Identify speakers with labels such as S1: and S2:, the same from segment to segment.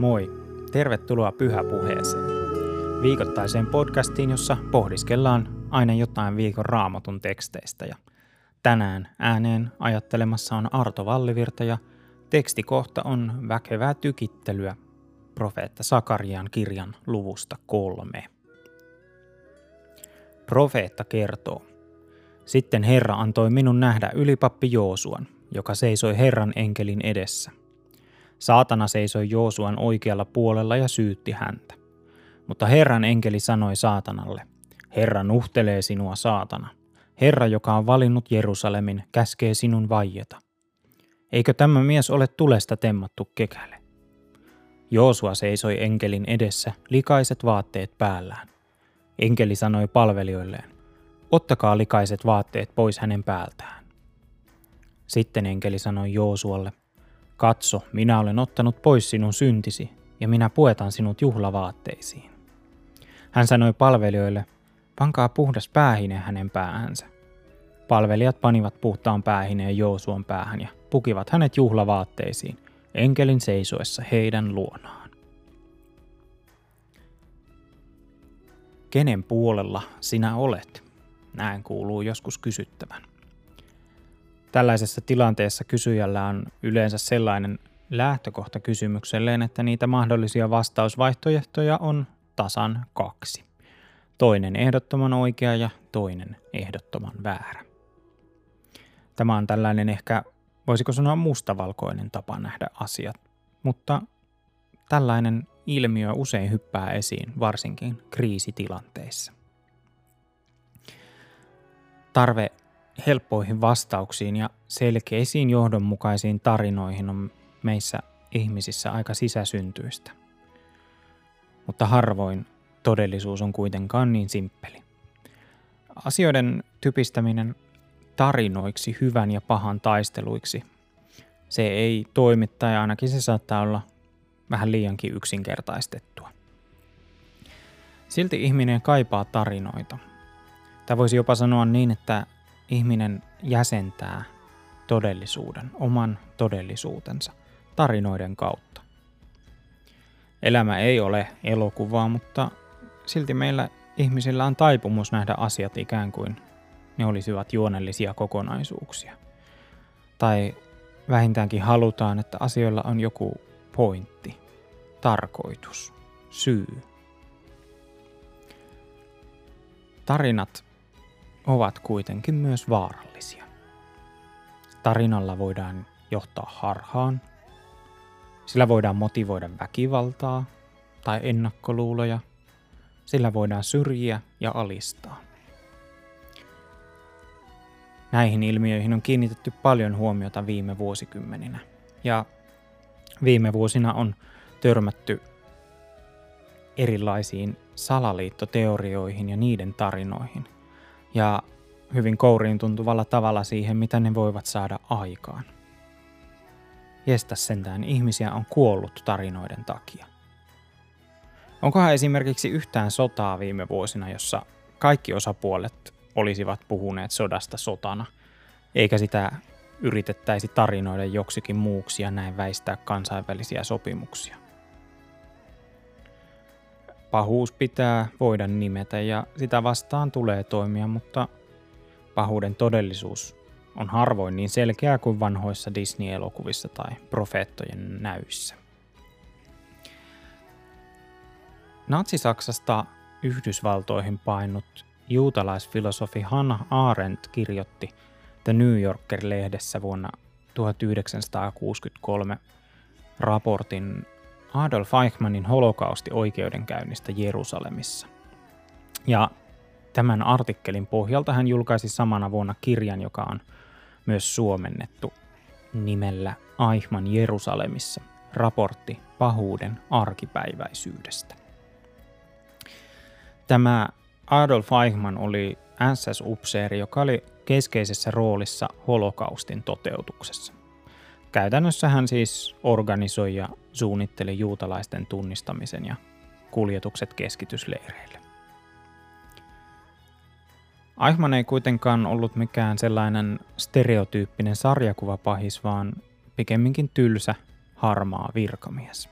S1: Moi! Tervetuloa Pyhäpuheeseen. Viikoittaiseen podcastiin, jossa pohdiskellaan aina jotain viikon raamatun teksteistä. Ja tänään ääneen ajattelemassa on Arto Vallivirta ja tekstikohta on väkevää tykittelyä profeetta Sakarian kirjan luvusta kolme. Profeetta kertoo. Sitten Herra antoi minun nähdä ylipappi Joosuan, joka seisoi Herran enkelin edessä. Saatana seisoi Joosuan oikealla puolella ja syytti häntä. Mutta Herran enkeli sanoi saatanalle, Herra nuhtelee sinua saatana. Herra, joka on valinnut Jerusalemin, käskee sinun vaieta. Eikö tämä mies ole tulesta temmattu kekäle? Joosua seisoi enkelin edessä, likaiset vaatteet päällään. Enkeli sanoi palvelijoilleen, ottakaa likaiset vaatteet pois hänen päältään. Sitten enkeli sanoi Joosualle, katso, minä olen ottanut pois sinun syntisi, ja minä puetan sinut juhlavaatteisiin. Hän sanoi palvelijoille, pankaa puhdas päähine hänen päähänsä. Palvelijat panivat puhtaan päähineen Joosuan päähän ja pukivat hänet juhlavaatteisiin, enkelin seisoessa heidän luonaan. Kenen puolella sinä olet? Näin kuuluu joskus kysyttävän. Tällaisessa tilanteessa kysyjällä on yleensä sellainen lähtökohta kysymykselleen, että niitä mahdollisia vastausvaihtoehtoja on tasan kaksi. Toinen ehdottoman oikea ja toinen ehdottoman väärä. Tämä on tällainen ehkä, voisiko sanoa mustavalkoinen tapa nähdä asiat, mutta tällainen ilmiö usein hyppää esiin, varsinkin kriisitilanteissa. Tarve helppoihin vastauksiin ja selkeisiin johdonmukaisiin tarinoihin on meissä ihmisissä aika sisäsyntyistä. Mutta harvoin todellisuus on kuitenkaan niin simppeli. Asioiden typistäminen tarinoiksi hyvän ja pahan taisteluiksi, se ei toimi tai ainakin se saattaa olla vähän liiankin yksinkertaistettua. Silti ihminen kaipaa tarinoita. Tai voisi jopa sanoa niin, että ihminen jäsentää todellisuuden, oman todellisuutensa tarinoiden kautta. Elämä ei ole elokuvaa, mutta silti meillä ihmisillä on taipumus nähdä asiat ikään kuin ne olisivat juonellisia kokonaisuuksia. Tai vähintäänkin halutaan, että asioilla on joku pointti, tarkoitus, syy. Tarinat ovat kuitenkin myös vaarallisia. Tarinalla voidaan johtaa harhaan, sillä voidaan motivoida väkivaltaa tai ennakkoluuloja, sillä voidaan syrjiä ja alistaa. Näihin ilmiöihin on kiinnitetty paljon huomiota viime vuosikymmeninä, ja viime vuosina on törmätty erilaisiin salaliittoteorioihin ja niiden tarinoihin – ja hyvin kouriin tuntuvalla tavalla siihen, mitä ne voivat saada aikaan. Jestä sentään ihmisiä on kuollut tarinoiden takia. Onkohan esimerkiksi yhtään sotaa viime vuosina, jossa kaikki osapuolet olisivat puhuneet sodasta sotana, eikä sitä yritettäisi tarinoida joksikin muuksi ja näin väistää kansainvälisiä sopimuksia? Pahuus pitää voida nimetä ja sitä vastaan tulee toimia, mutta pahuuden todellisuus on harvoin niin selkeää kuin vanhoissa Disney-elokuvissa tai profeettojen näyissä. Natsi-Saksasta Yhdysvaltoihin painut juutalaisfilosofi Hannah Arendt kirjoitti The New Yorker-lehdessä vuonna 1963 raportin Adolf Eichmannin holokausti oikeudenkäynnistä Jerusalemissa. Ja tämän artikkelin pohjalta hän julkaisi samana vuonna kirjan, joka on myös suomennettu nimellä Eichmann Jerusalemissa, raportti pahuuden arkipäiväisyydestä. Tämä Adolf Eichmann oli SS-upseeri, joka oli keskeisessä roolissa holokaustin toteutuksessa. Käytännössä hän siis organisoi ja suunnitteli juutalaisten tunnistamisen ja kuljetukset keskitysleireille. Eichmann ei kuitenkaan ollut mikään sellainen stereotyyppinen sarjakuvapahis, vaan pikemminkin tylsä, harmaa virkamies.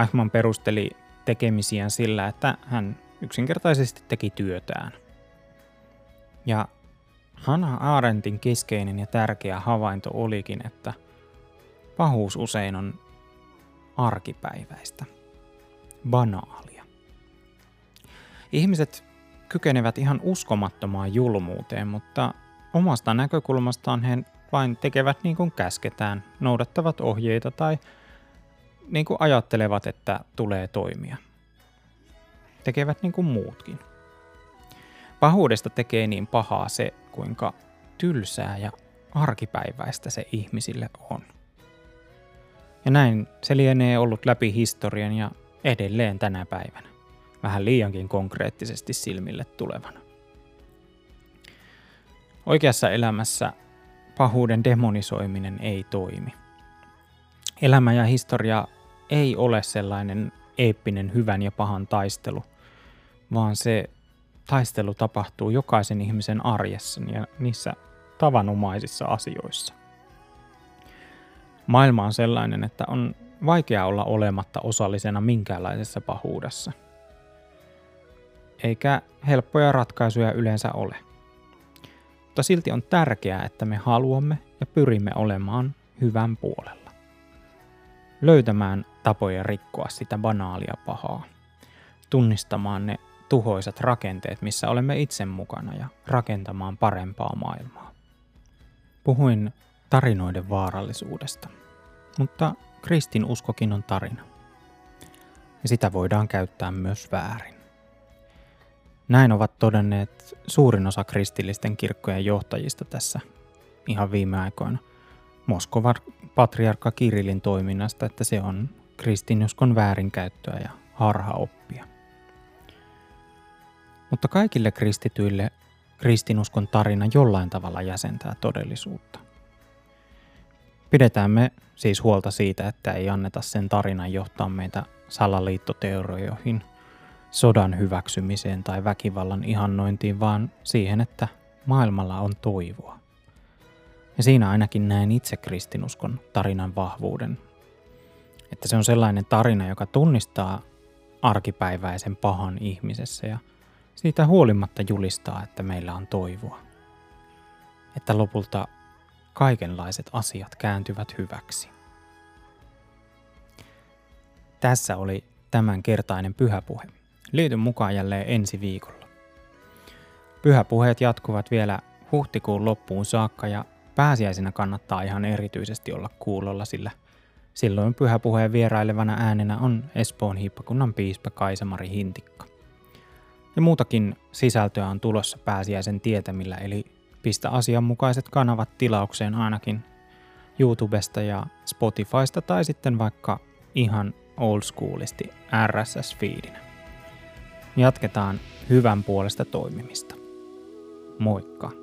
S1: Eichmann perusteli tekemisiään sillä, että hän yksinkertaisesti teki työtään. Ja Hannah Arendtin keskeinen ja tärkeä havainto olikin, että pahuus usein on arkipäiväistä, banaalia. Ihmiset kykenevät ihan uskomattomaan julmuuteen, mutta omasta näkökulmastaan he vain tekevät niin kuin käsketään, noudattavat ohjeita tai niin kuin ajattelevat, että tulee toimia. Tekevät niin kuin muutkin. Pahuudesta tekee niin pahaa se, kuinka tylsää ja arkipäiväistä se ihmisille on. Ja näin se lienee ollut läpi historian ja edelleen tänä päivänä. Vähän liiankin konkreettisesti silmille tulevana. Oikeassa elämässä pahuuden demonisoiminen ei toimi. Elämä ja historia ei ole sellainen eeppinen hyvän ja pahan taistelu, vaan se taistelu tapahtuu jokaisen ihmisen arjessa ja niissä tavanomaisissa asioissa. Maailma on sellainen, että on vaikea olla olematta osallisena minkäänlaisessa pahuudessa. Eikä helppoja ratkaisuja yleensä ole. Mutta silti on tärkeää, että me haluamme ja pyrimme olemaan hyvän puolella. Löytämään tapoja rikkoa sitä banaalia pahaa. Tunnistamaan ne tuhoisat rakenteet, missä olemme itse mukana ja rakentamaan parempaa maailmaa. Puhuin tarinoiden vaarallisuudesta, mutta kristinuskokin on tarina. Ja sitä voidaan käyttää myös väärin. Näin ovat todenneet suurin osa kristillisten kirkkojen johtajista tässä ihan viime aikoina. Moskovan patriarkka Kirillin toiminnasta, että se on kristinuskon väärinkäyttöä ja harhaoppia. Mutta kaikille kristityille kristinuskon tarina jollain tavalla jäsentää todellisuutta. Pidetään me siis huolta siitä, että ei anneta sen tarinan johtaa meitä salaliittoteorioihin, sodan hyväksymiseen tai väkivallan ihannointiin, vaan siihen, että maailmalla on toivoa. Ja siinä ainakin näen itse kristinuskon tarinan vahvuuden. Että se on sellainen tarina, joka tunnistaa arkipäiväisen pahan ihmisessä ja siitä huolimatta julistaa, että meillä on toivoa. Että lopulta kaikenlaiset asiat kääntyvät hyväksi. Tässä oli tämänkertainen pyhäpuhe. Liity mukaan jälleen ensi viikolla. Pyhäpuheet jatkuvat vielä huhtikuun loppuun saakka ja pääsiäisenä kannattaa ihan erityisesti olla kuulolla, sillä silloin pyhäpuheen vierailevana äänenä on Espoon hiippakunnan piispa Kaisamari Hintikka. Ja muutakin sisältöä on tulossa pääsiäisen tietämillä, eli pistä asianmukaiset kanavat tilaukseen ainakin YouTubesta ja Spotifysta tai sitten vaikka ihan old schoolisti RSS-feedinä. Jatketaan hyvän puolesta toimimista. Moikka!